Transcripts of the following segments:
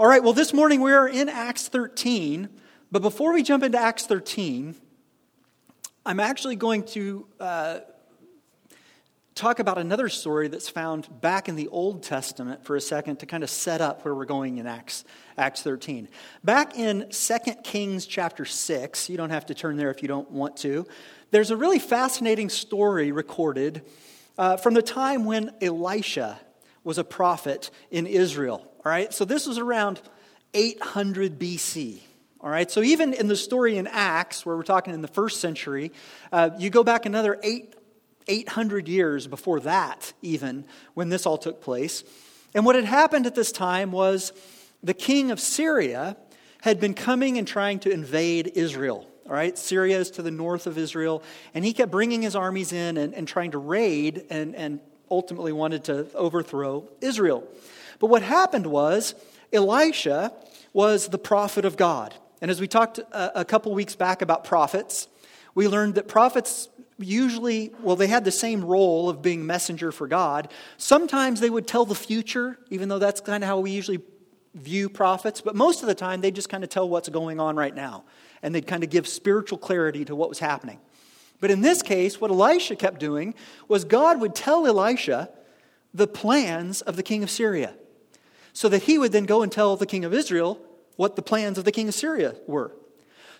All right, well, this morning we are in Acts 13, but before we jump into Acts 13, I'm actually going to uh, talk about another story that's found back in the Old Testament for a second to kind of set up where we're going in Acts, Acts 13. Back in 2 Kings chapter 6, you don't have to turn there if you don't want to, there's a really fascinating story recorded uh, from the time when Elisha was a prophet in Israel. All right, so this was around 800 BC. All right, so even in the story in Acts, where we're talking in the first century, uh, you go back another eight, 800 years before that, even, when this all took place. And what had happened at this time was the king of Syria had been coming and trying to invade Israel. All right, Syria is to the north of Israel, and he kept bringing his armies in and, and trying to raid and, and ultimately wanted to overthrow Israel. But what happened was, Elisha was the prophet of God. And as we talked a, a couple weeks back about prophets, we learned that prophets usually, well, they had the same role of being messenger for God. Sometimes they would tell the future, even though that's kind of how we usually view prophets, but most of the time they just kind of tell what's going on right now. And they'd kind of give spiritual clarity to what was happening. But in this case, what Elisha kept doing was God would tell Elisha the plans of the king of Syria so that he would then go and tell the king of Israel what the plans of the king of Syria were.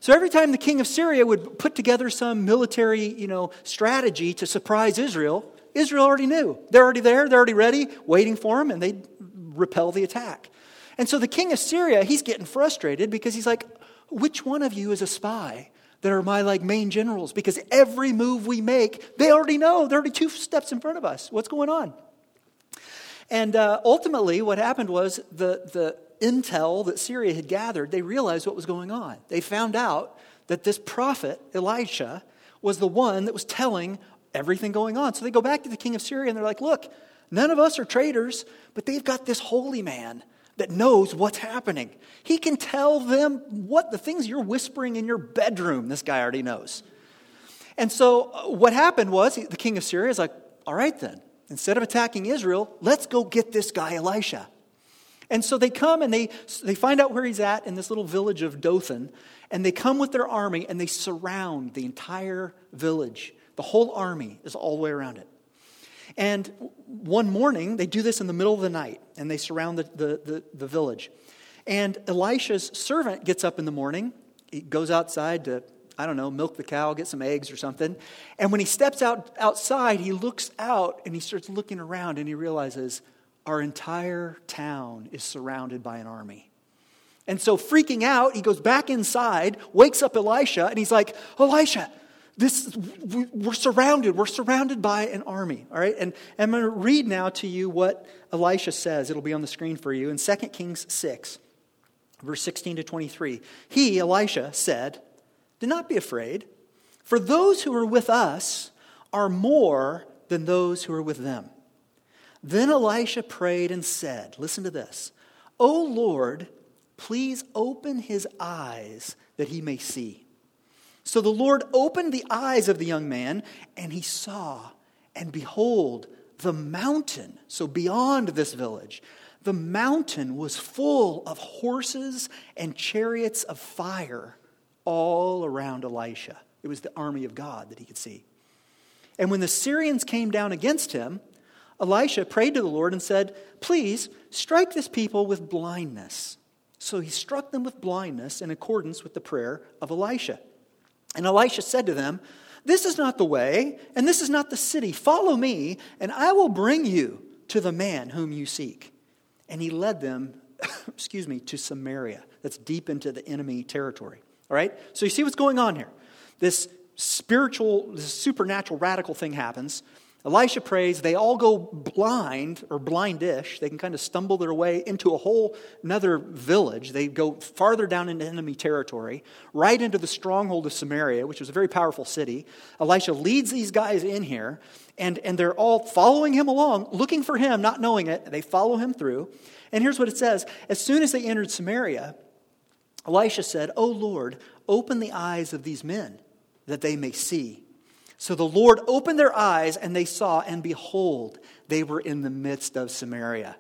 So every time the king of Syria would put together some military, you know, strategy to surprise Israel, Israel already knew. They're already there, they're already ready, waiting for him, and they'd repel the attack. And so the king of Syria, he's getting frustrated because he's like, which one of you is a spy? that are my like main generals because every move we make, they already know. They're already two steps in front of us. What's going on? And uh, ultimately, what happened was the, the intel that Syria had gathered, they realized what was going on. They found out that this prophet, Elisha, was the one that was telling everything going on. So they go back to the king of Syria and they're like, look, none of us are traitors, but they've got this holy man that knows what's happening. He can tell them what the things you're whispering in your bedroom, this guy already knows. And so uh, what happened was the king of Syria is like, all right then, instead of attacking Israel, let's go get this guy Elisha. And so they come and they, they find out where he's at in this little village of Dothan, and they come with their army and they surround the entire village. The whole army is all the way around it. And one morning, they do this in the middle of the night, and they surround the, the, the, the village. And Elisha's servant gets up in the morning, he goes outside to I don't know, milk the cow, get some eggs or something. And when he steps out outside, he looks out and he starts looking around and he realizes our entire town is surrounded by an army. And so, freaking out, he goes back inside, wakes up Elisha, and he's like, Elisha, this, we're surrounded. We're surrounded by an army. All right? And, I'm going to read now to you what Elisha says. It'll be on the screen for you in 2 Kings 6, verse 16 to 23. He, Elisha, said, Do not be afraid, for those who are with us are more than those who are with them. Then Elisha prayed and said, Listen to this, O Lord, please open his eyes that he may see. So the Lord opened the eyes of the young man, and he saw, and behold, the mountain, so beyond this village, the mountain was full of horses and chariots of fire all around Elisha. It was the army of God that he could see. And when the Syrians came down against him, Elisha prayed to the Lord and said, Please strike this people with blindness. So he struck them with blindness in accordance with the prayer of Elisha. And Elisha said to them, This is not the way, and this is not the city. Follow me, and I will bring you to the man whom you seek. And he led them, excuse me, to Samaria. That's deep into the enemy territory. All right? So you see what's going on here. This spiritual, this supernatural, radical thing happens. Elisha prays, they all go blind or blindish. They can kind of stumble their way into a whole another village. They go farther down into enemy territory, right into the stronghold of Samaria, which was a very powerful city. Elisha leads these guys in here, and, and they're all following him along, looking for him, not knowing it. They follow him through. And here's what it says As soon as they entered Samaria, Elisha said, O Lord, open the eyes of these men that they may see. So the Lord opened their eyes, and they saw, and behold, they were in the midst of Samaria.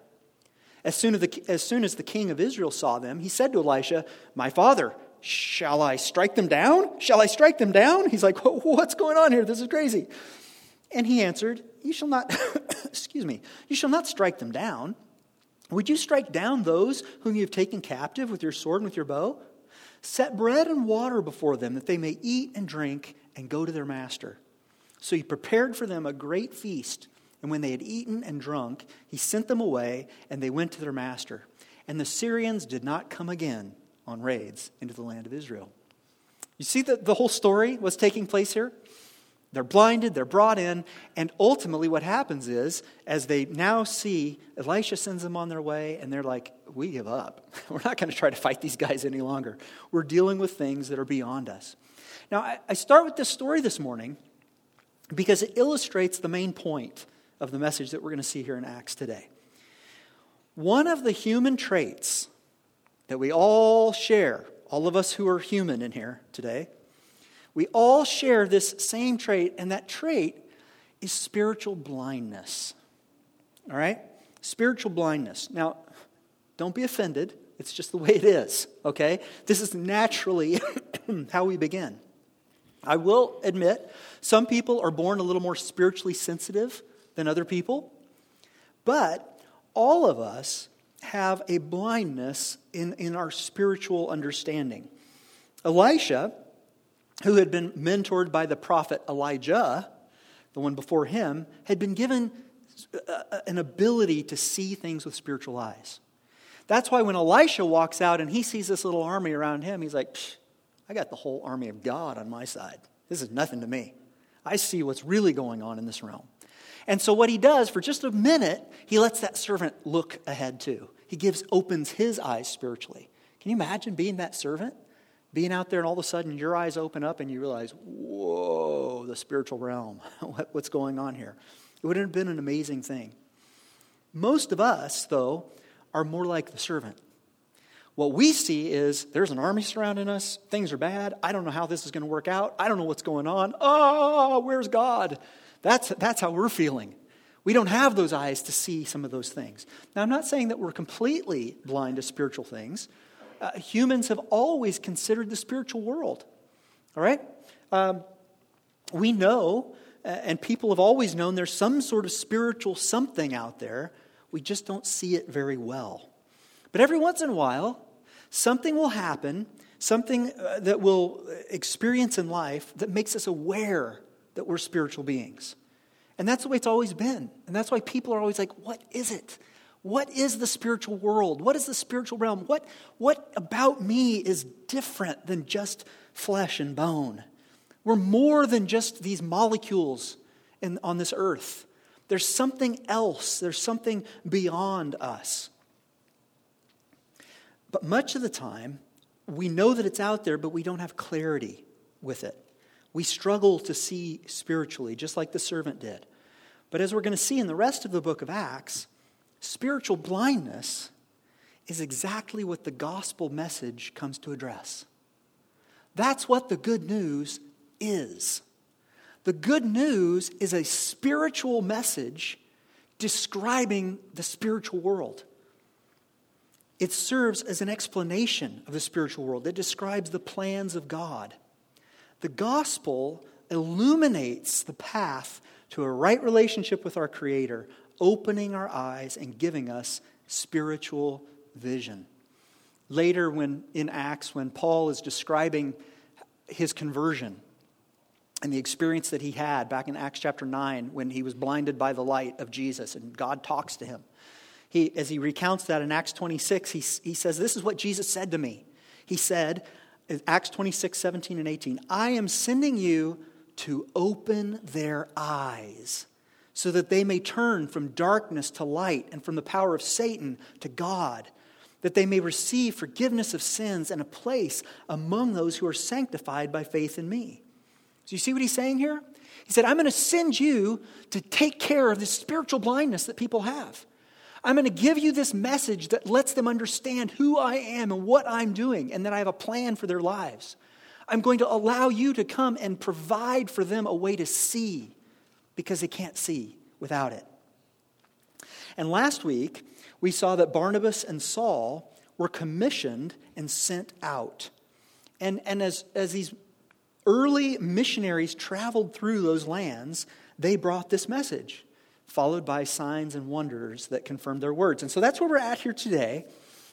As soon as the, as soon as the king of Israel saw them, he said to Elisha, My father, shall I strike them down? Shall I strike them down? He's like, What's going on here? This is crazy. And he answered, You shall not, excuse me, you shall not strike them down. Would you strike down those whom you have taken captive with your sword and with your bow? Set bread and water before them that they may eat and drink and go to their master. So he prepared for them a great feast. And when they had eaten and drunk, he sent them away, and they went to their master. And the Syrians did not come again on raids into the land of Israel. You see that the whole story was taking place here? They're blinded, they're brought in, and ultimately what happens is, as they now see, Elisha sends them on their way, and they're like, We give up. We're not going to try to fight these guys any longer. We're dealing with things that are beyond us. Now, I start with this story this morning because it illustrates the main point of the message that we're going to see here in Acts today. One of the human traits that we all share, all of us who are human in here today, we all share this same trait, and that trait is spiritual blindness. All right? Spiritual blindness. Now, don't be offended. It's just the way it is, okay? This is naturally how we begin. I will admit, some people are born a little more spiritually sensitive than other people, but all of us have a blindness in, in our spiritual understanding. Elisha, who had been mentored by the prophet Elijah, the one before him, had been given uh, uh, an ability to see things with spiritual eyes. That's why when Elisha walks out and he sees this little army around him, he's like, I got the whole army of God on my side. This is nothing to me. I see what's really going on in this realm. And so, what he does for just a minute, he lets that servant look ahead too. He gives, opens his eyes spiritually. Can you imagine being that servant? Being out there and all of a sudden your eyes open up and you realize, whoa, the spiritual realm. What's going on here? It would have been an amazing thing. Most of us, though, are more like the servant. What we see is there's an army surrounding us, things are bad, I don't know how this is going to work out, I don't know what's going on. Oh, where's God? That's, that's how we're feeling. We don't have those eyes to see some of those things. Now, I'm not saying that we're completely blind to spiritual things. Uh, humans have always considered the spiritual world. All right? Um, we know, uh, and people have always known, there's some sort of spiritual something out there. We just don't see it very well. But every once in a while, something will happen, something uh, that we'll experience in life that makes us aware that we're spiritual beings. And that's the way it's always been. And that's why people are always like, what is it? What is the spiritual world? What is the spiritual realm? What, what about me is different than just flesh and bone? We're more than just these molecules in, on this earth. There's something else, there's something beyond us. But much of the time, we know that it's out there, but we don't have clarity with it. We struggle to see spiritually, just like the servant did. But as we're going to see in the rest of the book of Acts, spiritual blindness is exactly what the gospel message comes to address. That's what the good news is. The good news is a spiritual message describing the spiritual world. It serves as an explanation of the spiritual world. It describes the plans of God. The gospel illuminates the path to a right relationship with our Creator, opening our eyes and giving us spiritual vision. Later, when in Acts, when Paul is describing his conversion and the experience that he had back in Acts chapter 9 when he was blinded by the light of Jesus and God talks to him. He, as he recounts that in Acts 26, he, he says, This is what Jesus said to me. He said, Acts 26, 17, and 18. I am sending you to open their eyes so that they may turn from darkness to light and from the power of Satan to God, that they may receive forgiveness of sins and a place among those who are sanctified by faith in me. So you see what he's saying here? He said, I'm going to send you to take care of this spiritual blindness that people have. I'm going to give you this message that lets them understand who I am and what I'm doing, and that I have a plan for their lives. I'm going to allow you to come and provide for them a way to see because they can't see without it. And last week, we saw that Barnabas and Saul were commissioned and sent out. And, and as, as these early missionaries traveled through those lands, they brought this message, followed by signs and wonders that confirmed their words. And so that's where we're at here today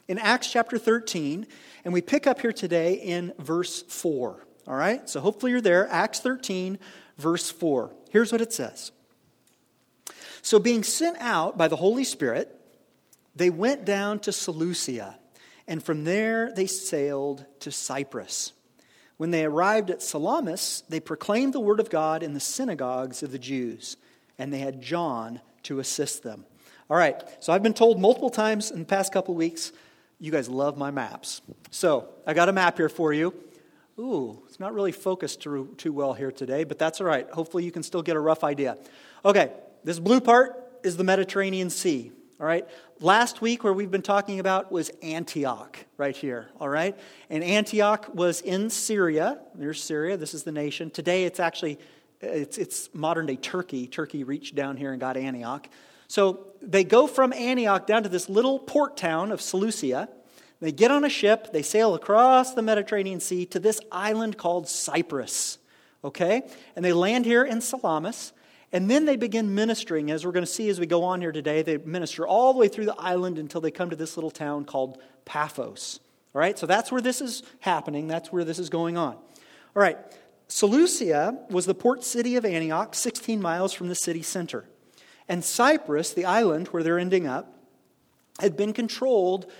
in Acts chapter 13, and we pick up here today in verse 4. All right? So hopefully you're there. Acts 13, verse 4. Here's what it says So, being sent out by the Holy Spirit, they went down to Seleucia, and from there they sailed to Cyprus. When they arrived at Salamis, they proclaimed the word of God in the synagogues of the Jews, and they had John to assist them. All right, so I've been told multiple times in the past couple weeks, you guys love my maps. So I got a map here for you. Ooh, it's not really focused too, too well here today, but that's all right. Hopefully, you can still get a rough idea. Okay, this blue part is the Mediterranean Sea. All right. Last week, where we've been talking about was Antioch, right here. All right. And Antioch was in Syria. There's Syria. This is the nation. Today, it's actually it's, it's modern day Turkey. Turkey reached down here and got Antioch. So they go from Antioch down to this little port town of Seleucia. They get on a ship. They sail across the Mediterranean Sea to this island called Cyprus. Okay, and they land here in Salamis. And then they begin ministering, as we're going to see as we go on here today. They minister all the way through the island until they come to this little town called Paphos. All right, so that's where this is happening. That's where this is going on. All right, Seleucia was the port city of Antioch, 16 miles from the city center. And Cyprus, the island where they're ending up, had been controlled.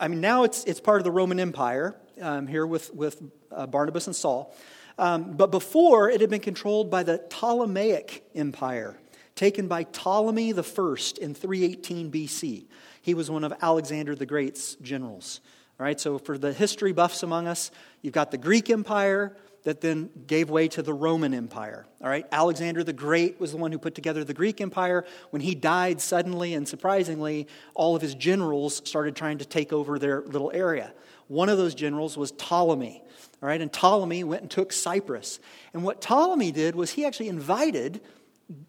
I mean, now it's, it's part of the Roman Empire um, here with, with uh, Barnabas and Saul. Um, but before, it had been controlled by the Ptolemaic Empire, taken by Ptolemy I in 318 BC. He was one of Alexander the Great's generals. All right, so for the history buffs among us, you've got the Greek Empire that then gave way to the Roman Empire. All right, Alexander the Great was the one who put together the Greek Empire. When he died suddenly and surprisingly, all of his generals started trying to take over their little area. One of those generals was Ptolemy. All right, and Ptolemy went and took Cyprus. And what Ptolemy did was he actually invited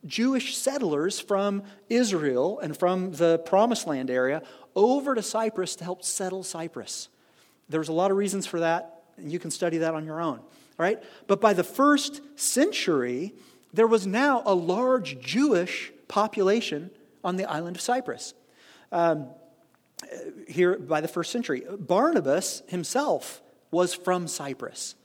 Jewish settlers from Israel and from the Promised Land area over to Cyprus to help settle Cyprus. There's a lot of reasons for that, and you can study that on your own. Right? But by the first century, there was now a large Jewish population on the island of Cyprus. Um, here by the first century. Barnabas himself was from Cyprus.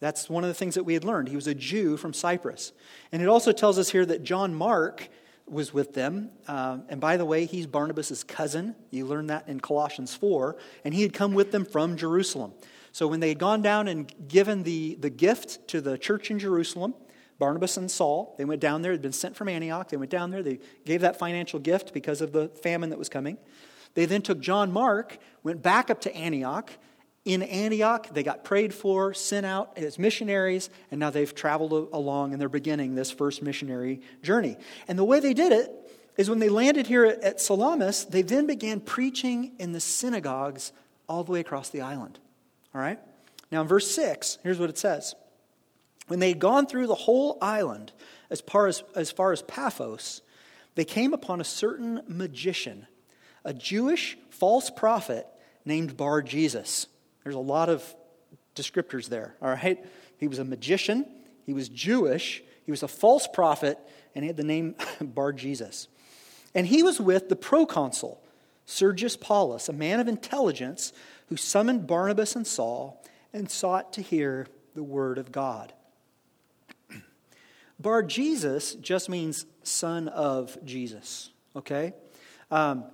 That's one of the things that we had learned. He was a Jew from Cyprus. And it also tells us here that John Mark was with them. Uh, and by the way, he's Barnabas' cousin. You learn that in Colossians 4. And he had come with them from Jerusalem. So when they had gone down and given the, the gift to the church in Jerusalem, Barnabas and Saul, they went down there, had been sent from Antioch. They went down there, they gave that financial gift because of the famine that was coming. They then took John Mark, went back up to Antioch, in Antioch. They got prayed for, sent out as missionaries, and now they've traveled along and they're beginning this first missionary journey. And the way they did it is when they landed here at Salamis, they then began preaching in the synagogues all the way across the island. All right? Now, in verse 6, here's what it says When they had gone through the whole island as far as, as far as Paphos, they came upon a certain magician, a Jewish false prophet named Bar Jesus there's a lot of descriptors there, all right? He was a magician, he was Jewish, he was a false prophet, and he had the name Bar Jesus. And he was with the proconsul, Sergius Paulus, a man of intelligence who summoned Barnabas and Saul and sought to hear the word of God. Bar Jesus just means son of Jesus, okay? Um,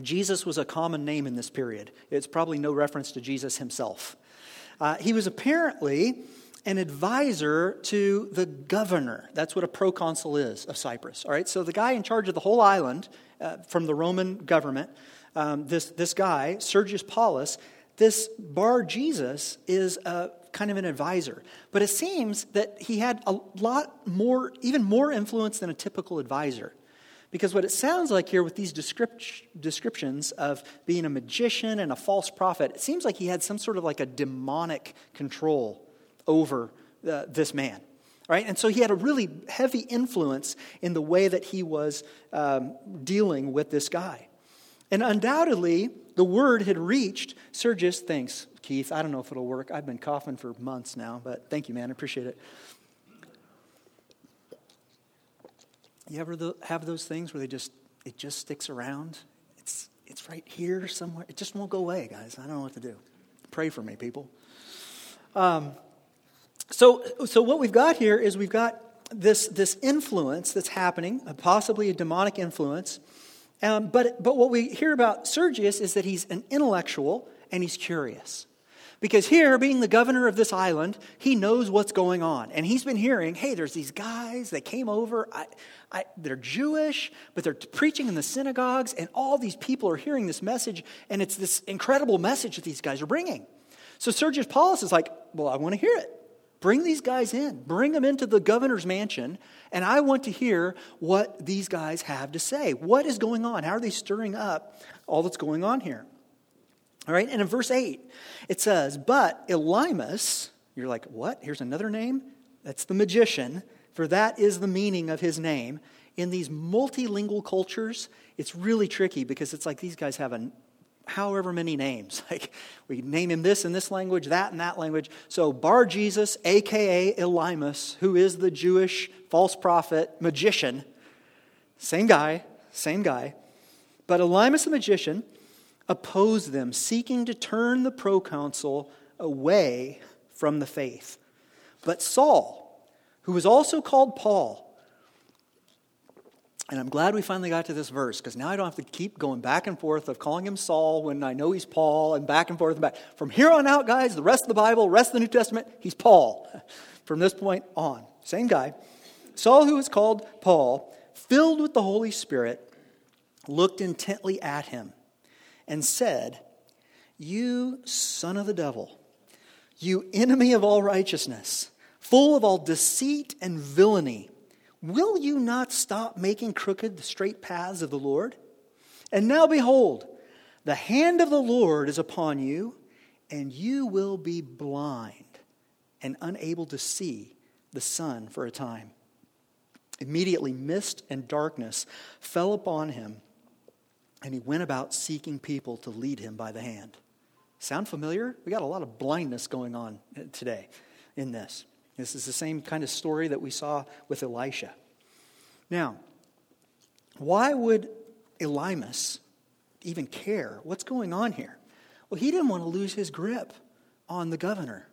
Jesus was a common name in this period. It's probably no reference to Jesus himself. Uh, he was apparently an advisor to the governor. That's what a proconsul is of Cyprus. All right, so the guy in charge of the whole island uh, from the Roman government, um, this, this guy, Sergius Paulus, this Bar Jesus is a, kind of an advisor. But it seems that he had a lot more, even more influence than a typical advisor. Because what it sounds like here with these descriptions of being a magician and a false prophet, it seems like he had some sort of like a demonic control over uh, this man. Right? And so he had a really heavy influence in the way that he was um, dealing with this guy. And undoubtedly, the word had reached Sergius. Thanks, Keith. I don't know if it'll work. I've been coughing for months now, but thank you, man. I appreciate it. You ever have those things where they just it just sticks around? It's it's right here somewhere. It just won't go away, guys. I don't know what to do. Pray for me, people. Um, so so what we've got here is we've got this this influence that's happening, possibly a demonic influence um, but, but what we hear about Sergius is that he's an intellectual and he's curious. Because here, being the governor of this island, he knows what's going on. And he's been hearing, hey, there's these guys that came over. I, I, they're Jewish, but they're preaching in the synagogues, and all these people are hearing this message, and it's this incredible message that these guys are bringing. So Sergius Paulus is like, well, I want to hear it. Bring these guys in, bring them into the governor's mansion, and I want to hear what these guys have to say. What is going on? How are they stirring up all that's going on here? All right, and in verse 8, it says, But Elymas, you're like, what? Here's another name? That's the magician, for that is the meaning of his name. In these multilingual cultures, it's really tricky because it's like these guys have a however many names. Like we name him this in this language, that in that language. So Bar Jesus, aka Elymas, who is the Jewish false prophet magician, same guy, same guy. But Elymas the magician opposed them, seeking to turn the proconsul away from the faith. But Saul, who was also called Paul, and I'm glad we finally got to this verse because now I don't have to keep going back and forth of calling him Saul when I know he's Paul and back and forth and back. From here on out, guys, the rest of the Bible, rest of the New Testament, he's Paul. From this point on, same guy. Saul, who is called Paul, filled with the Holy Spirit, looked intently at him and said, You son of the devil, you enemy of all righteousness, full of all deceit and villainy. Will you not stop making crooked the straight paths of the Lord? And now behold, the hand of the Lord is upon you, and you will be blind and unable to see the sun for a time. Immediately, mist and darkness fell upon him, and he went about seeking people to lead him by the hand. Sound familiar? We got a lot of blindness going on today in this. This is the same kind of story that we saw with Elisha. Now, why would Elymas even care? What's going on here? Well, he didn't want to lose his grip on the governor.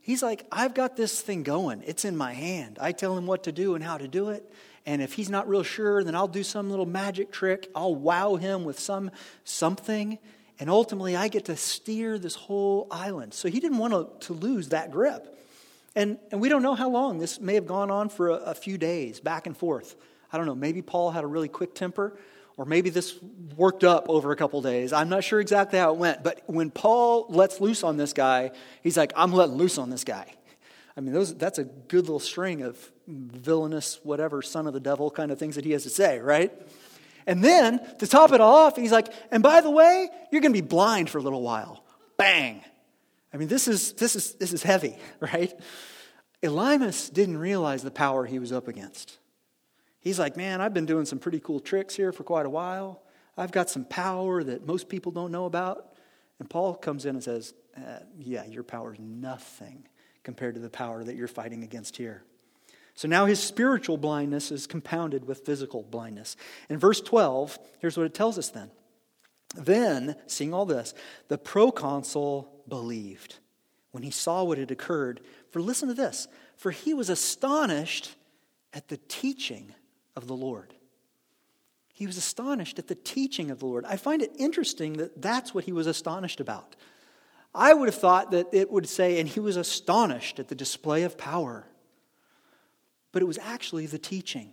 He's like, I've got this thing going. It's in my hand. I tell him what to do and how to do it. And if he's not real sure, then I'll do some little magic trick. I'll wow him with some something. And ultimately, I get to steer this whole island. So he didn't want to, to lose that grip. And, and we don't know how long. This may have gone on for a, a few days, back and forth. I don't know. Maybe Paul had a really quick temper, or maybe this worked up over a couple days. I'm not sure exactly how it went. But when Paul lets loose on this guy, he's like, I'm letting loose on this guy. I mean, those, that's a good little string of villainous, whatever, son of the devil kind of things that he has to say, right? And then, to top it all off, he's like, and by the way, you're going to be blind for a little while. Bang. I mean, this is, this is, this is heavy, right? Elymas didn't realize the power he was up against. He's like, man, I've been doing some pretty cool tricks here for quite a while. I've got some power that most people don't know about. And Paul comes in and says, uh, yeah, your power is nothing compared to the power that you're fighting against here. So now his spiritual blindness is compounded with physical blindness. In verse 12, here's what it tells us then. Then, seeing all this, the proconsul believed when he saw what had occurred. For listen to this for he was astonished at the teaching of the Lord. He was astonished at the teaching of the Lord. I find it interesting that that's what he was astonished about. I would have thought that it would say, and he was astonished at the display of power. But it was actually the teaching.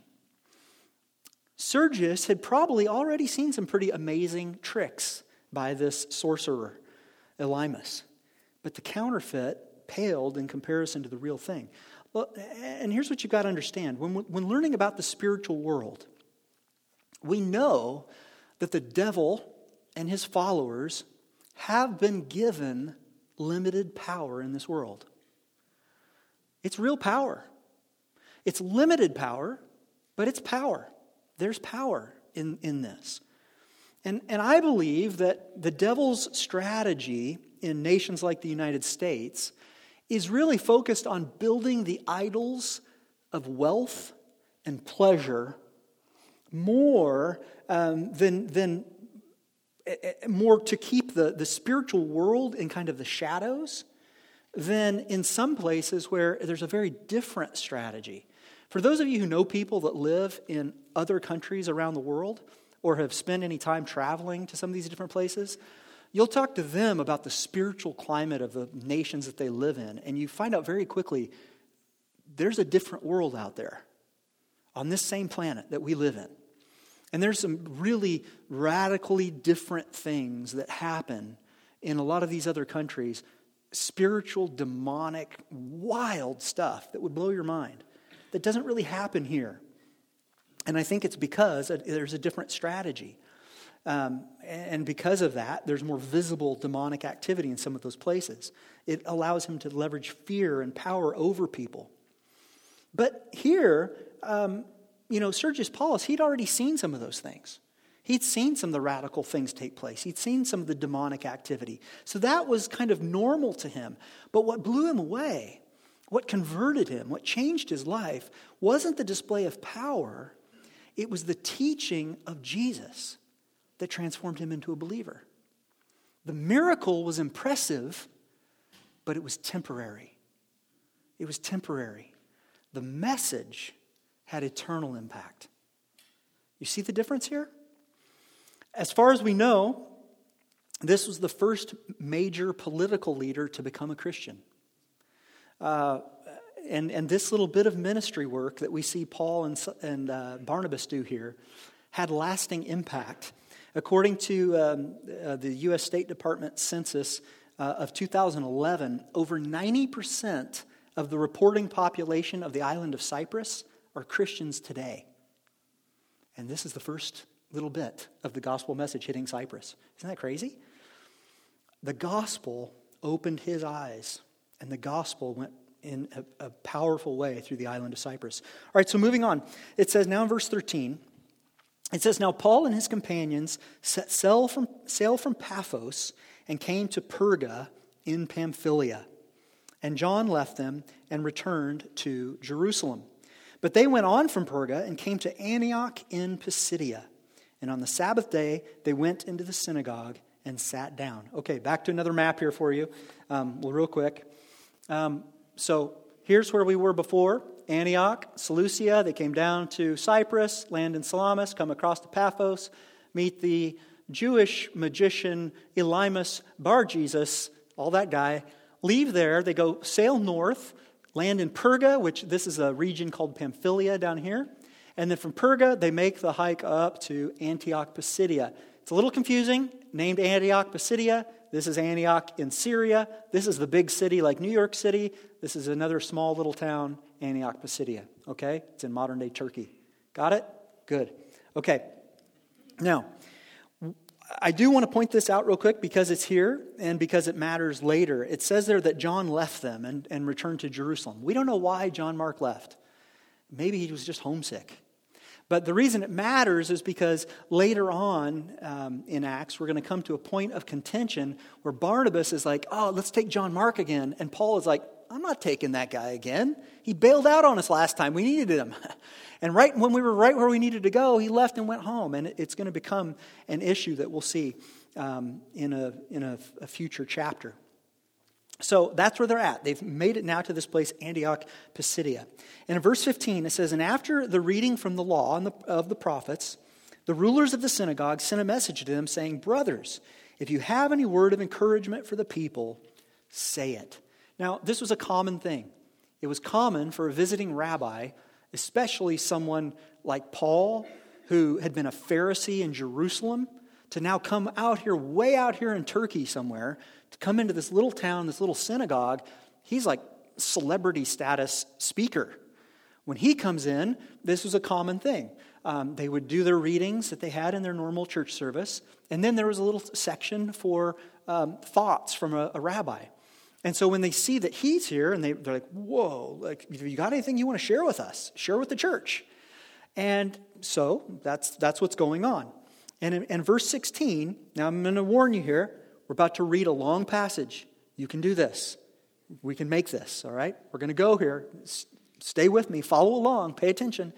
Sergius had probably already seen some pretty amazing tricks by this sorcerer, Elymas. But the counterfeit paled in comparison to the real thing. And here's what you've got to understand when, when learning about the spiritual world, we know that the devil and his followers have been given limited power in this world. It's real power. It's limited power, but it's power. There's power in, in this. And, and I believe that the devil's strategy in nations like the United States is really focused on building the idols of wealth and pleasure more um, than, than more to keep the, the spiritual world in kind of the shadows than in some places where there's a very different strategy. For those of you who know people that live in other countries around the world or have spent any time traveling to some of these different places, you'll talk to them about the spiritual climate of the nations that they live in, and you find out very quickly there's a different world out there on this same planet that we live in. And there's some really radically different things that happen in a lot of these other countries spiritual, demonic, wild stuff that would blow your mind that doesn't really happen here. And I think it's because there's a different strategy. Um, and because of that, there's more visible demonic activity in some of those places. It allows him to leverage fear and power over people. But here, um, you know, Sergius Paulus, he'd already seen some of those things. He'd seen some of the radical things take place. He'd seen some of the demonic activity. So that was kind of normal to him. But what blew him away, what converted him, what changed his life, wasn't the display of power, it was the teaching of Jesus that transformed him into a believer. The miracle was impressive, but it was temporary. It was temporary. The message had eternal impact. You see the difference here? As far as we know, this was the first major political leader to become a Christian. Uh, and, and this little bit of ministry work that we see Paul and, and uh, Barnabas do here had lasting impact. According to um, uh, the U.S. State Department census uh, of 2011, over 90% of the reporting population of the island of Cyprus are Christians today. And this is the first little bit of the gospel message hitting Cyprus. Isn't that crazy? The gospel opened his eyes, and the gospel went in a, a, powerful way through the island of Cyprus. All right, so moving on. It says now in verse 13, it says, Now Paul and his companions set sail from, sail from Paphos and came to Perga in Pamphylia. And John left them and returned to Jerusalem. But they went on from Perga and came to Antioch in Pisidia. And on the Sabbath day, they went into the synagogue and sat down. Okay, back to another map here for you, um, well, real quick. Um, so here's where we were before Antioch, Seleucia. They came down to Cyprus, land in Salamis, come across to Paphos, meet the Jewish magician Elymas Bar Jesus, all that guy. Leave there, they go sail north land in Perga, which this is a region called Pamphylia down here. And then from Perga, they make the hike up to Antioch Pisidia. It's a little confusing, named Antioch Pisidia. This is Antioch in Syria. This is the big city like New York City. This is another small little town, Antioch Pisidia. Okay? It's in modern day Turkey. Got it? Good. Okay. Now, I do want to point this out real quick because it's here and because it matters later. It says there that John left them and, and returned to Jerusalem. We don't know why John Mark left. Maybe he was just homesick. But the reason it matters is because later on um, in Acts, we're going to come to a point of contention where Barnabas is like, oh, let's take John Mark again. And Paul is like, I'm not taking that guy again. He bailed out on us last time. We needed him. And right when we were right where we needed to go, he left and went home. And it's going to become an issue that we'll see um, in, a, in a, a future chapter. So that's where they're at. They've made it now to this place, Antioch Pisidia. And in verse 15, it says, And after the reading from the law and the, of the prophets, the rulers of the synagogue sent a message to them saying, Brothers, if you have any word of encouragement for the people, say it. Now, this was a common thing. It was common for a visiting rabbi especially someone like Paul, who had been a Pharisee in Jerusalem, to now come out here, way out here in Turkey somewhere, to come into this little town, this little synagogue. He's like celebrity status speaker. When he comes in, this was a common thing. Um, they would do their readings that they had in their normal church service, and then there was a little section for um, thoughts from a, a rabbi. And so when they see that he's here and they, they're like, whoa, like, you got anything you want to share with us? Share with the church. And so that's, that's what's going on. And in, verse 16, now I'm going to warn you here, we're about to read a long passage. You can do this. We can make this, all right? We're going to go here. S- stay with me, follow along, pay attention.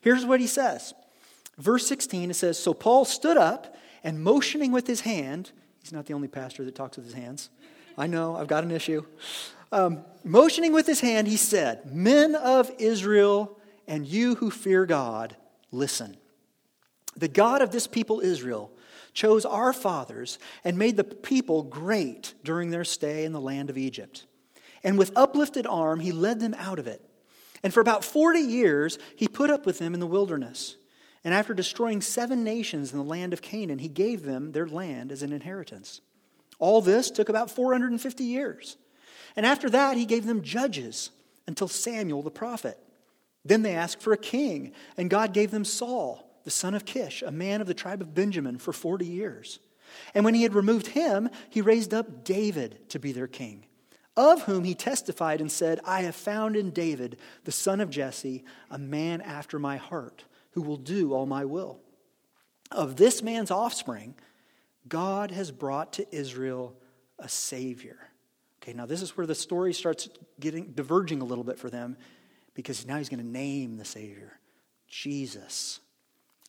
Here's what he says. Verse 16, it says So Paul stood up and motioning with his hand, he's not the only pastor that talks with his hands. I know, I've got an issue. Um, motioning with his hand, he said, Men of Israel and you who fear God, listen. The God of this people, Israel, chose our fathers and made the people great during their stay in the land of Egypt. And with uplifted arm, he led them out of it. And for about 40 years, he put up with them in the wilderness. And after destroying seven nations in the land of Canaan, he gave them their land as an inheritance. All this took about 450 years. And after that, he gave them judges until Samuel the prophet. Then they asked for a king, and God gave them Saul, the son of Kish, a man of the tribe of Benjamin, for 40 years. And when he had removed him, he raised up David to be their king of whom he testified and said, I have found in David, the son of Jesse, a man after my heart, who will do all my will. Of this man's offspring, God has brought to Israel a Savior. Okay, now this is where the story starts getting diverging a little bit for them because now he's going to name the Savior, Jesus,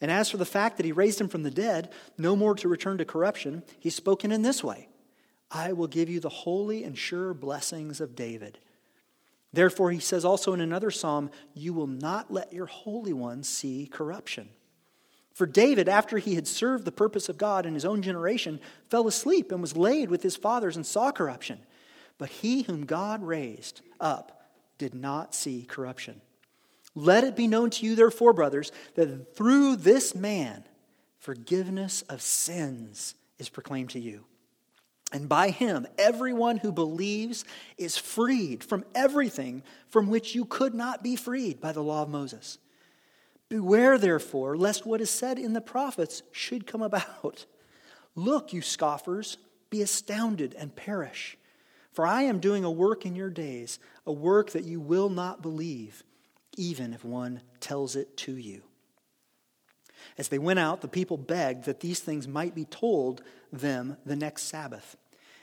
And as for the fact that he raised him from the dead, no more to return to corruption, he's spoken in this way I will give you the holy and sure blessings of David. Therefore, he says also in another psalm, You will not let your Holy One see corruption. For David, after he had served the purpose of God in his own generation, fell asleep and was laid with his fathers and saw corruption. But he whom God raised up did not see corruption. Let it be known to you, therefore, brothers, that through this man forgiveness of sins is proclaimed to you. And by him, everyone who believes is freed from everything from which you could not be freed by the law of Moses. Beware, therefore, lest what is said in the prophets should come about. Look, you scoffers, be astounded and perish. For I am doing a work in your days, a work that you will not believe even if one tells it to you. As they went out, the people begged that these things might be told them the next Sabbath.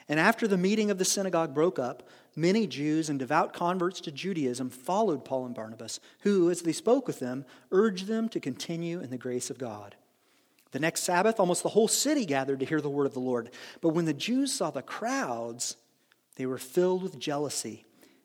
And after the meeting of the synagogue broke up, many Jews and devout converts to Judaism followed Paul and Barnabas, who, as they spoke with them, urged them to continue in the grace of God. The next Sabbath, almost the whole city gathered to hear the word of the Lord. But when the Jews saw the crowds, they were filled with jealousy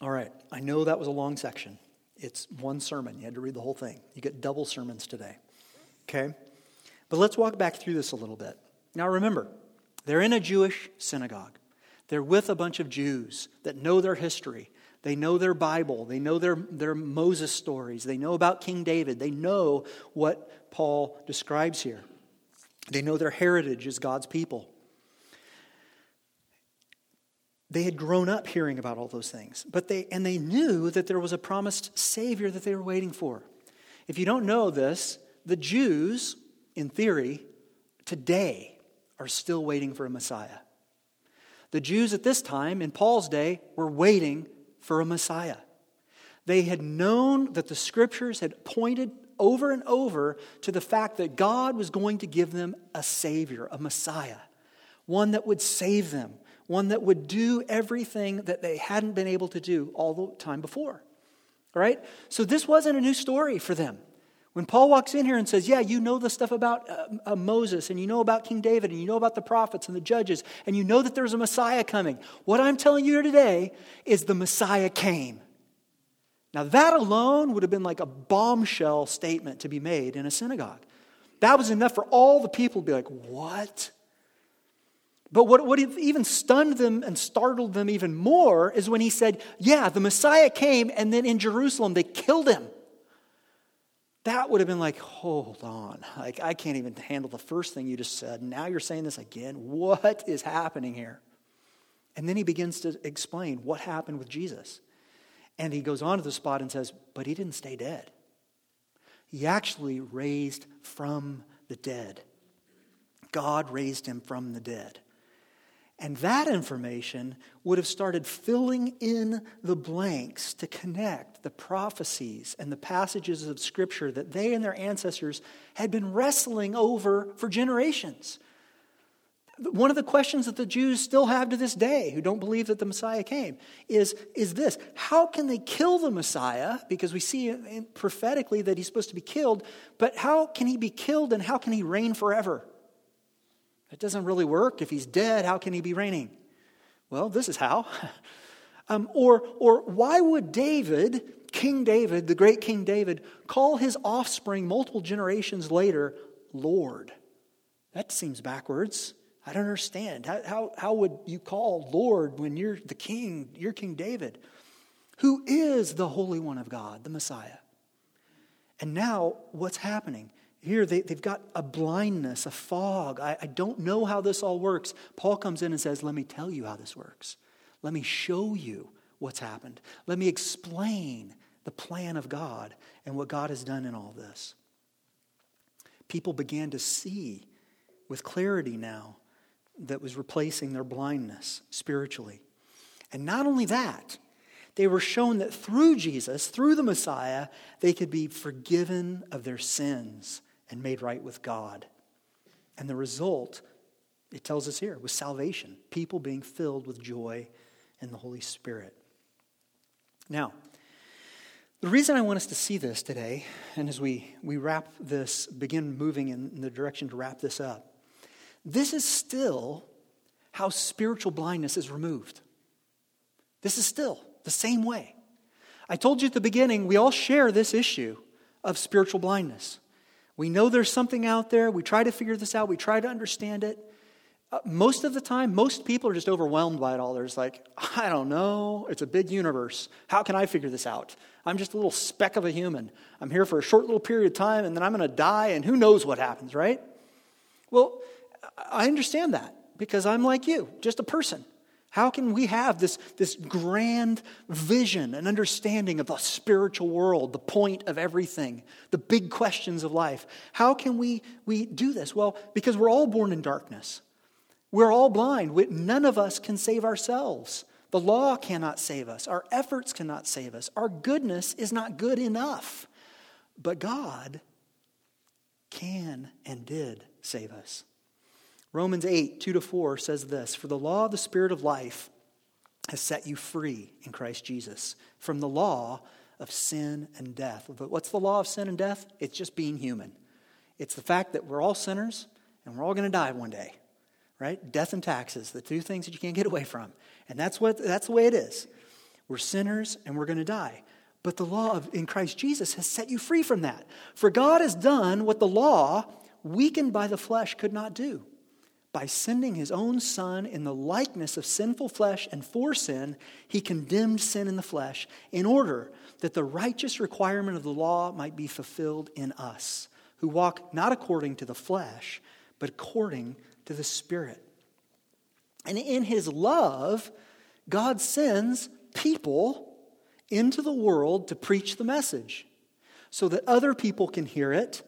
All right, I know that was a long section. It's one sermon. You had to read the whole thing. You get double sermons today. Okay? But let's walk back through this a little bit. Now remember, they're in a Jewish synagogue. They're with a bunch of Jews that know their history. They know their Bible. They know their, their Moses stories. They know about King David. They know what Paul describes here. They know their heritage as God's people. They had grown up hearing about all those things, but they, and they knew that there was a promised Savior that they were waiting for. If you don't know this, the Jews, in theory, today are still waiting for a Messiah. The Jews at this time, in Paul's day, were waiting for a Messiah. They had known that the scriptures had pointed over and over to the fact that God was going to give them a Savior, a Messiah, one that would save them, one that would do everything that they hadn't been able to do all the time before. All right? So this wasn't a new story for them. When Paul walks in here and says, Yeah, you know the stuff about uh, uh, Moses, and you know about King David, and you know about the prophets and the judges, and you know that there's a Messiah coming. What I'm telling you here today is the Messiah came. Now, that alone would have been like a bombshell statement to be made in a synagogue. That was enough for all the people to be like, What? But what, what even stunned them and startled them even more is when he said, Yeah, the Messiah came, and then in Jerusalem they killed him. That would have been like, hold on. Like, I can't even handle the first thing you just said. Now you're saying this again. What is happening here? And then he begins to explain what happened with Jesus. And he goes on to the spot and says, But he didn't stay dead. He actually raised from the dead. God raised him from the dead. And that information would have started filling in the blanks to connect the prophecies and the passages of Scripture that they and their ancestors had been wrestling over for generations. One of the questions that the Jews still have to this day, who don't believe that the Messiah came, is, is this How can they kill the Messiah? Because we see prophetically that he's supposed to be killed, but how can he be killed and how can he reign forever? It doesn't really work. If he's dead, how can he be reigning? Well, this is how. um, or, or why would David, King David, the great King David, call his offspring multiple generations later Lord? That seems backwards. I don't understand. How, how, how would you call Lord when you're the king? You're King David, who is the Holy One of God, the Messiah. And now, what's happening? Here, they, have got a blindness, a fog. I, I don't know how this all works. Paul comes in and says, Let me tell you how this works. Let me show you what's happened. Let me explain the plan of God and what God has done in all this. People began to see with clarity now that was replacing their blindness spiritually. And not only that, they were shown that through Jesus, through the Messiah, they could be forgiven of their sins and made right with God. And the result, it tells us here, was salvation, people being filled with joy in the Holy Spirit. Now, the reason I want us to see this today, and as we, we wrap this, begin moving in the direction to wrap this up, this is still how spiritual blindness is removed. This is still the same way. I told you at the beginning, we all share this issue of spiritual blindness. We know there's something out there. We try to figure this out. We try to understand it. Uh, most of the time, most people are just overwhelmed by it all. There's like, I don't know. It's a big universe. How can I figure this out? I'm just a little speck of a human. I'm here for a short little period of time and then I'm going to die and who knows what happens, right? Well, I understand that because I'm like you, just a person. How can we have this, this grand vision and understanding of the spiritual world, the point of everything, the big questions of life? How can we, we do this? Well, because we're all born in darkness. We're all blind. We, none of us can save ourselves. The law cannot save us. Our efforts cannot save us. Our goodness is not good enough. But God can and did save us. Romans 8, 2 to 4 says this For the law of the Spirit of life has set you free in Christ Jesus from the law of sin and death. But what's the law of sin and death? It's just being human. It's the fact that we're all sinners and we're all going to die one day, right? Death and taxes, the two things that you can't get away from. And that's, what, that's the way it is. We're sinners and we're going to die. But the law of, in Christ Jesus has set you free from that. For God has done what the law, weakened by the flesh, could not do. By sending his own Son in the likeness of sinful flesh and for sin, he condemned sin in the flesh in order that the righteous requirement of the law might be fulfilled in us, who walk not according to the flesh, but according to the Spirit. And in his love, God sends people into the world to preach the message so that other people can hear it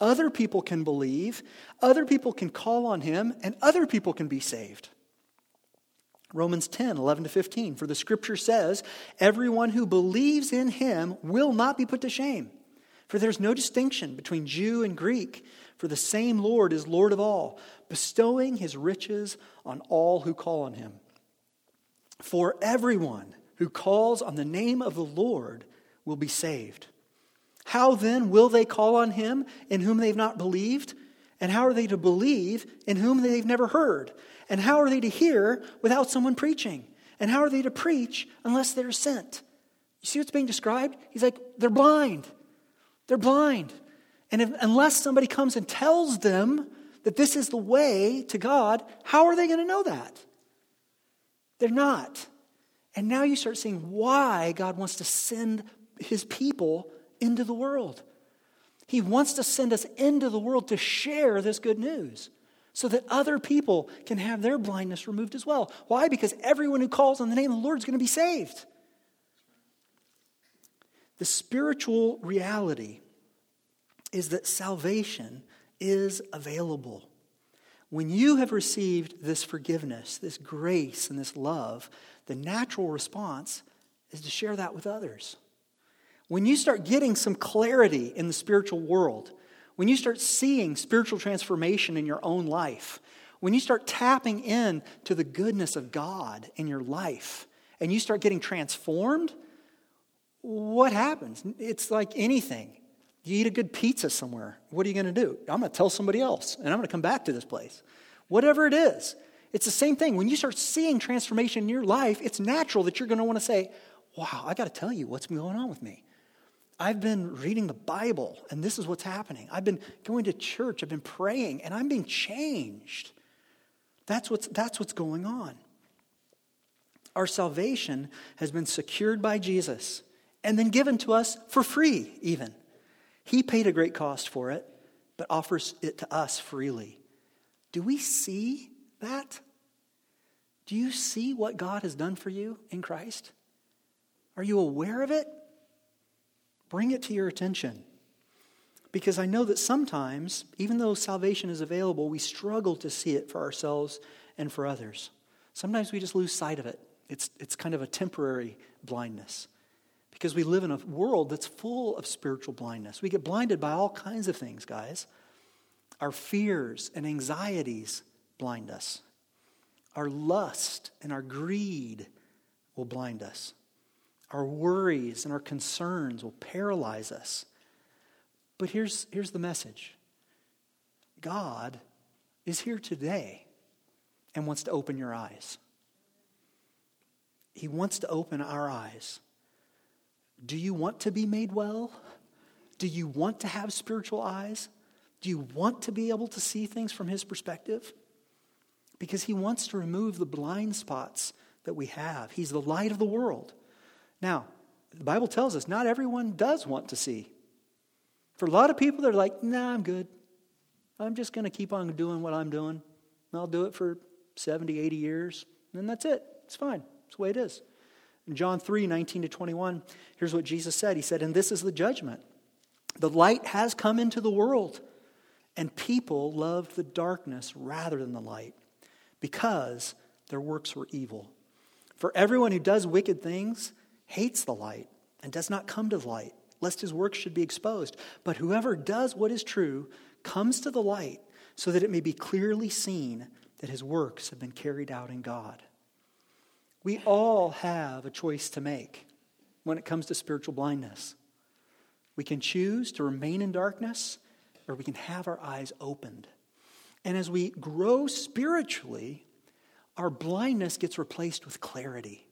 other people can believe, other people can call on him, and other people can be saved. Romans 10, 11 to 15. For the scripture says, Everyone who believes in him will not be put to shame. For there's no distinction between Jew and Greek, for the same Lord is Lord of all, bestowing his riches on all who call on him. For everyone who calls on the name of the Lord will be saved. How then will they call on him in whom they've not believed? And how are they to believe in whom they've never heard? And how are they to hear without someone preaching? And how are they to preach unless they're sent? You see what's being described? He's like, they're blind. They're blind. And if, unless somebody comes and tells them that this is the way to God, how are they going to know that? They're not. And now you start seeing why God wants to send his people into the world. He wants to send us into the world to share this good news so that other people can have their blindness removed as well. Why? Because everyone who calls on the name of the Lord is going to be saved. The spiritual reality is that salvation is available. When you have received this forgiveness, this grace, and this love, the natural response is to share that with others. When you start getting some clarity in the spiritual world, when you start seeing spiritual transformation in your own life, when you start tapping in to the goodness of God in your life, and you start getting transformed, what happens? It's like anything. You eat a good pizza somewhere. What are you going to do? I'm going to tell somebody else, and I'm going to come back to this place. Whatever it is, it's the same thing. When you start seeing transformation in your life, it's natural that you're going to want to say, Wow, I got to tell you what's going on with me. I've been reading the Bible, and this is what's happening. I've been going to church, I've been praying, and I'm being changed. That's what's, that's what's going on. Our salvation has been secured by Jesus and then given to us for free, even. He paid a great cost for it, but offers it to us freely. Do we see that? Do you see what God has done for you in Christ? Are you aware of it? Bring it to your attention. Because I know that sometimes, even though salvation is available, we struggle to see it for ourselves and for others. Sometimes we just lose sight of it. It's, it's kind of a temporary blindness. Because we live in a world that's full of spiritual blindness. We get blinded by all kinds of things, guys. Our fears and anxieties blind us, our lust and our greed will blind us. Our worries and our concerns will paralyze us. But here's, here's the message God is here today and wants to open your eyes. He wants to open our eyes. Do you want to be made well? Do you want to have spiritual eyes? Do you want to be able to see things from His perspective? Because He wants to remove the blind spots that we have. He's the light of the world. Now, the Bible tells us not everyone does want to see. For a lot of people, they're like, nah, I'm good. I'm just going to keep on doing what I'm doing. I'll do it for 70, 80 years, and that's it. It's fine. It's the way it is. In John 3 19 to 21, here's what Jesus said He said, And this is the judgment. The light has come into the world, and people loved the darkness rather than the light because their works were evil. For everyone who does wicked things hates the light and does not come to the light, lest his works should be exposed. But whoever does what is true comes to the light, so that it may be clearly seen that his works have been carried out in God. We all have a choice to make when it comes to spiritual blindness. We can choose to remain in darkness, or we can have our eyes opened. And as we grow spiritually, our blindness gets replaced with clarity.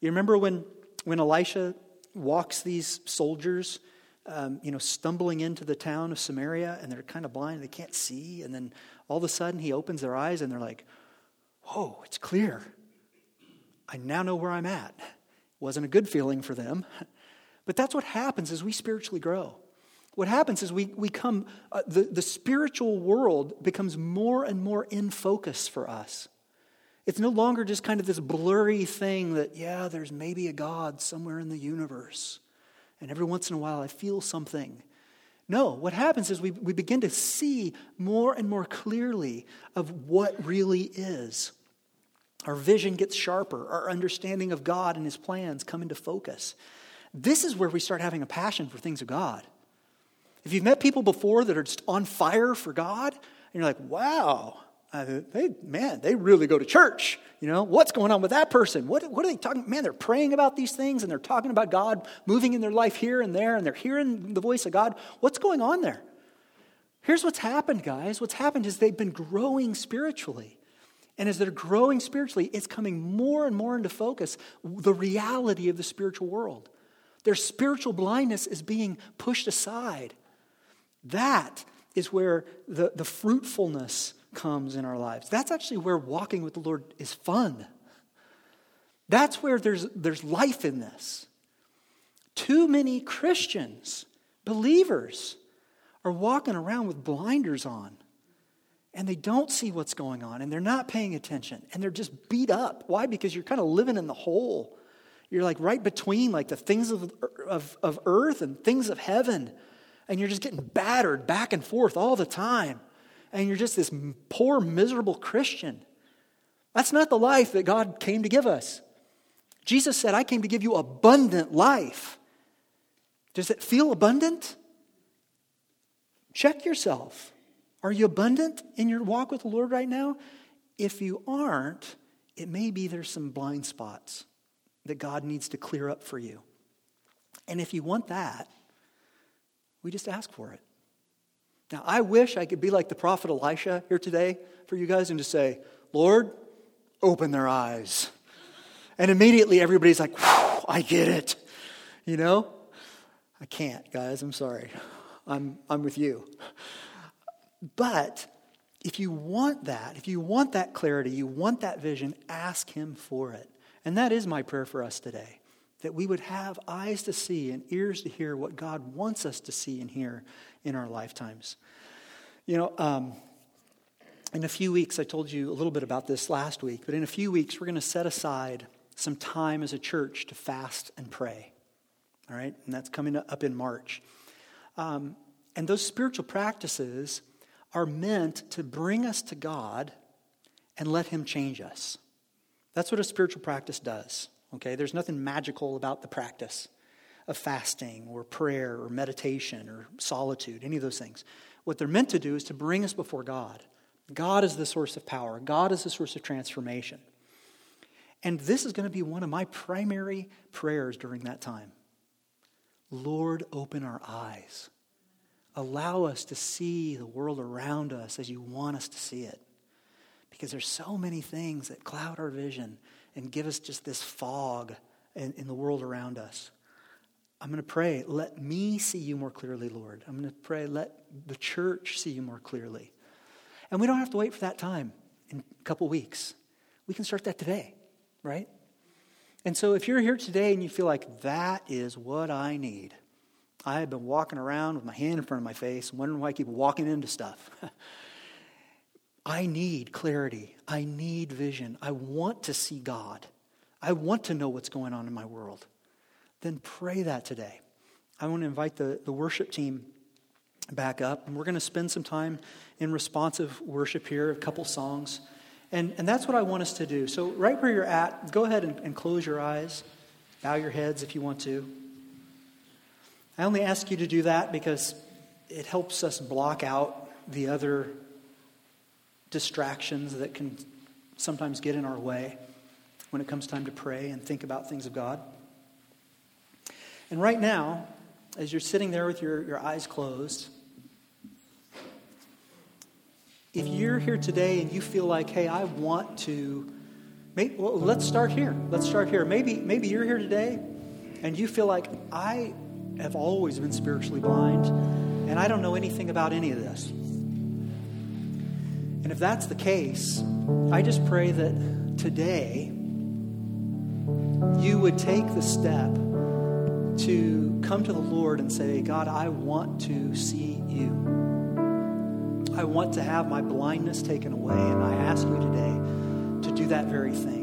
You remember when, when Elisha walks these soldiers, um, you know, stumbling into the town of Samaria, and they're kind of blind, they can't see, and then all of a sudden he opens their eyes, and they're like, "Whoa, it's clear! I now know where I'm at." Wasn't a good feeling for them, but that's what happens as we spiritually grow. What happens is we, we come, uh, the, the spiritual world becomes more and more in focus for us. It's no longer just kind of this blurry thing that, yeah, there's maybe a God somewhere in the universe. And every once in a while I feel something. No, what happens is we, we begin to see more and more clearly of what really is. Our vision gets sharper. Our understanding of God and His plans come into focus. This is where we start having a passion for things of God. If you've met people before that are just on fire for God, and you're like, wow, they, man, they really go to church. You know, what's going on with that person? What, what are they talking? Man, they're praying about these things and they're talking about God moving in their life here and there and they're hearing the voice of God. What's going on there? Here's what's happened, guys. What's happened is they've been growing spiritually. And as they're growing spiritually, it's coming more and more into focus the reality of the spiritual world. Their spiritual blindness is being pushed aside. That is where the, the fruitfulness comes in our lives. That's actually where walking with the Lord is fun. That's where there's, there's life in this. Too many Christians, believers, are walking around with blinders on and they don't see what's going on and they're not paying attention and they're just beat up. Why? Because you're kind of living in the hole. You're like right between like the things of, of, of earth and things of heaven and you're just getting battered back and forth all the time and you're just this poor, miserable Christian. That's not the life that God came to give us. Jesus said, I came to give you abundant life. Does it feel abundant? Check yourself. Are you abundant in your walk with the Lord right now? If you aren't, it may be there's some blind spots that God needs to clear up for you. And if you want that, we just ask for it. Now, I wish I could be like the prophet Elisha here today for you guys and just say, Lord, open their eyes. And immediately everybody's like, I get it. You know? I can't, guys. I'm sorry. I'm, I'm with you. But if you want that, if you want that clarity, you want that vision, ask Him for it. And that is my prayer for us today that we would have eyes to see and ears to hear what God wants us to see and hear in our lifetimes. You know, um, in a few weeks, I told you a little bit about this last week, but in a few weeks, we're going to set aside some time as a church to fast and pray. All right? And that's coming up in March. Um, and those spiritual practices are meant to bring us to God and let Him change us. That's what a spiritual practice does. Okay? There's nothing magical about the practice of fasting or prayer or meditation or solitude, any of those things. What they're meant to do is to bring us before God. God is the source of power, God is the source of transformation. And this is going to be one of my primary prayers during that time. Lord, open our eyes. Allow us to see the world around us as you want us to see it. Because there's so many things that cloud our vision and give us just this fog in, in the world around us. I'm going to pray, let me see you more clearly, Lord. I'm going to pray, let the church see you more clearly. And we don't have to wait for that time in a couple weeks. We can start that today, right? And so if you're here today and you feel like that is what I need, I have been walking around with my hand in front of my face, wondering why I keep walking into stuff. I need clarity. I need vision. I want to see God. I want to know what's going on in my world. Then pray that today. I want to invite the, the worship team back up, and we're going to spend some time in responsive worship here, a couple songs. And, and that's what I want us to do. So, right where you're at, go ahead and, and close your eyes, bow your heads if you want to. I only ask you to do that because it helps us block out the other distractions that can sometimes get in our way when it comes time to pray and think about things of God. And right now, as you're sitting there with your, your eyes closed, if you're here today and you feel like, hey, I want to, maybe, well, let's start here. Let's start here. Maybe, maybe you're here today and you feel like, I have always been spiritually blind and I don't know anything about any of this. And if that's the case, I just pray that today you would take the step to come to the Lord and say, God, I want to see you. I want to have my blindness taken away, and I ask you today to do that very thing.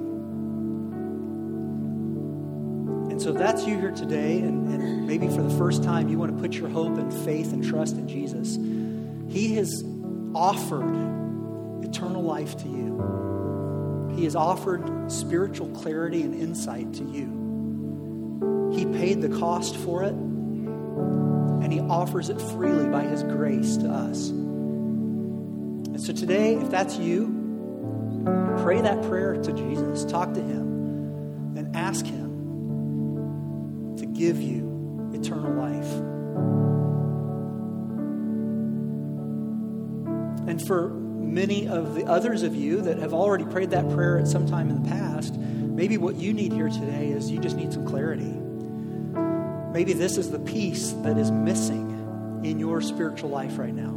And so, if that's you here today, and, and maybe for the first time you want to put your hope and faith and trust in Jesus, He has offered eternal life to you. He has offered spiritual clarity and insight to you. He paid the cost for it, and He offers it freely by His grace to us. And so today, if that's you, pray that prayer to Jesus. Talk to him and ask him to give you eternal life. And for many of the others of you that have already prayed that prayer at some time in the past, maybe what you need here today is you just need some clarity. Maybe this is the piece that is missing in your spiritual life right now.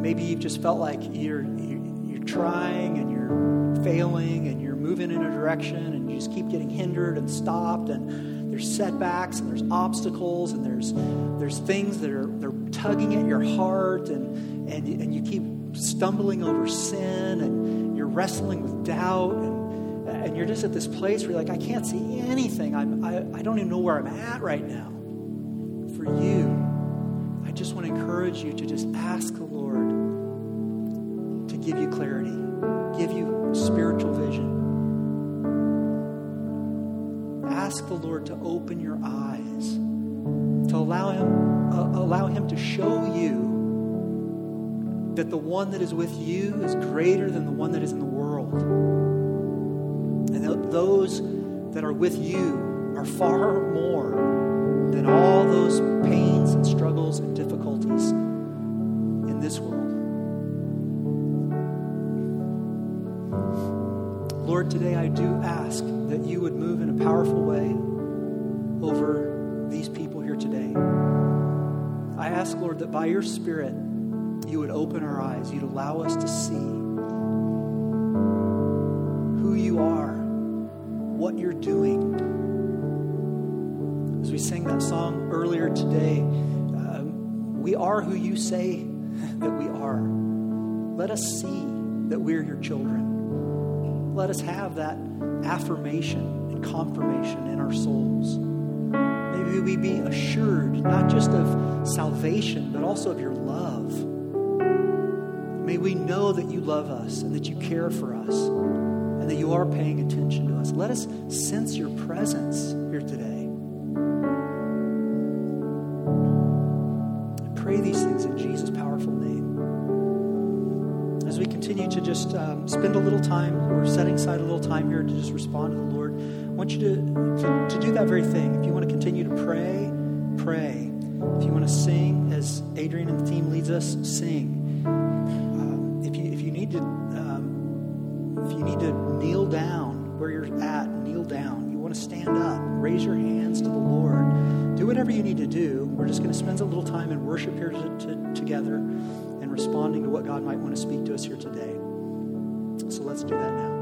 Maybe you've just felt like you're, you're trying and you're failing and you're moving in a direction and you just keep getting hindered and stopped and there's setbacks and there's obstacles and there's, there's things that are they're tugging at your heart and, and, and you keep stumbling over sin and you're wrestling with doubt and, and you're just at this place where you're like, I can't see anything. I'm, I, I don't even know where I'm at right now. For you, I just want to encourage you to just ask the Lord to give you clarity, give you spiritual vision. Ask the Lord to open your eyes, to allow Him, uh, allow Him to show you that the one that is with you is greater than the one that is in the world. And that those that are with you are far more than all those pains and struggles and difficulties in this world. Lord, today I do ask that you would move in a powerful way over these people here today. I ask, Lord, that by your Spirit, you would open our eyes, you'd allow us to see who you are, what you're doing as we sang that song earlier today, um, we are who you say that we are. Let us see that we're your children. Let us have that affirmation and confirmation in our souls. Maybe we be assured not just of salvation, but also of your love. We know that you love us and that you care for us and that you are paying attention to us. Let us sense your presence here today. I pray these things in Jesus' powerful name. As we continue to just um, spend a little time, we're setting aside a little time here to just respond to the Lord. I want you to, to, to do that very thing. If you want to continue to pray, pray. If you want to sing, as Adrian and the team leads us, sing. Want to stand up, raise your hands to the Lord do whatever you need to do. We're just going to spend a little time in worship here to, to, together and responding to what God might want to speak to us here today. So let's do that.